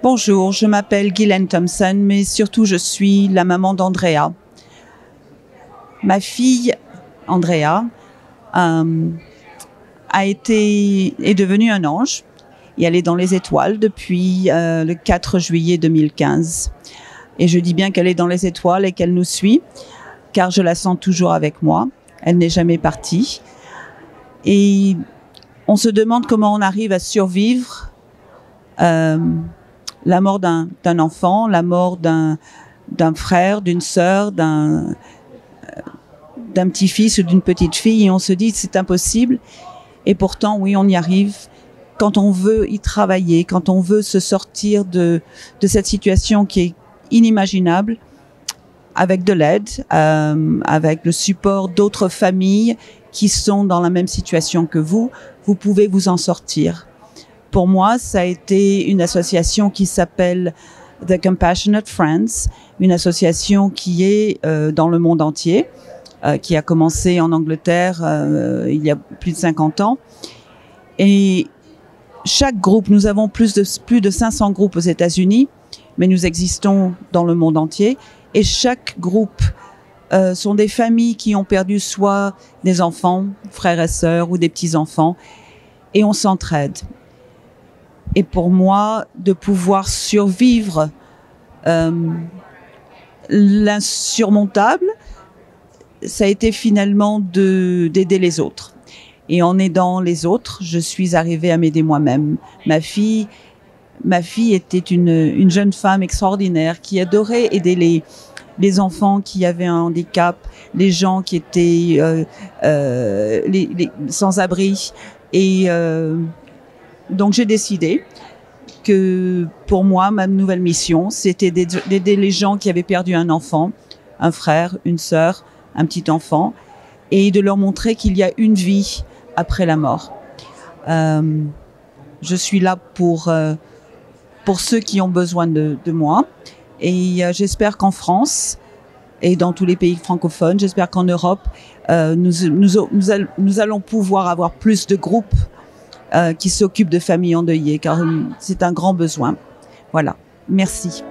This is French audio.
Bonjour, je m'appelle Guylaine Thompson, mais surtout je suis la maman d'Andrea. Ma fille, Andrea, euh, a été, est devenue un ange et elle est dans les étoiles depuis euh, le 4 juillet 2015. Et je dis bien qu'elle est dans les étoiles et qu'elle nous suit, car je la sens toujours avec moi. Elle n'est jamais partie. Et on se demande comment on arrive à survivre euh, la mort d'un enfant, la mort d'un frère, d'une sœur, d'un d'un petit-fils ou d'une petite fille et on se dit c'est impossible. Et pourtant oui on y arrive. Quand on veut y travailler, quand on veut se sortir de, de cette situation qui est inimaginable avec de l'aide, euh, avec le support d'autres familles qui sont dans la même situation que vous, vous pouvez vous en sortir. Pour moi, ça a été une association qui s'appelle The Compassionate Friends, une association qui est euh, dans le monde entier, euh, qui a commencé en Angleterre euh, il y a plus de 50 ans. Et chaque groupe, nous avons plus de, plus de 500 groupes aux États-Unis, mais nous existons dans le monde entier. Et chaque groupe sont des familles qui ont perdu soit des enfants, frères et sœurs, ou des petits-enfants, et on s'entraide et pour moi de pouvoir survivre euh, l'insurmontable, ça a été finalement de d'aider les autres. Et en aidant les autres, je suis arrivée à m'aider moi-même. Ma fille, ma fille était une, une jeune femme extraordinaire qui adorait aider les les enfants qui avaient un handicap, les gens qui étaient euh, euh, sans-abri et donc j'ai décidé que pour moi, ma nouvelle mission, c'était d'aider les gens qui avaient perdu un enfant, un frère, une sœur, un petit enfant, et de leur montrer qu'il y a une vie après la mort. Euh, je suis là pour euh, pour ceux qui ont besoin de, moi, et euh, j'espère qu'en France et dans tous les pays francophones, j'espère qu'en Europe, nous, nous allons pouvoir avoir plus de groupes euh, qui s'occupe de familles endeuillées, car c'est un grand besoin. Voilà. Merci.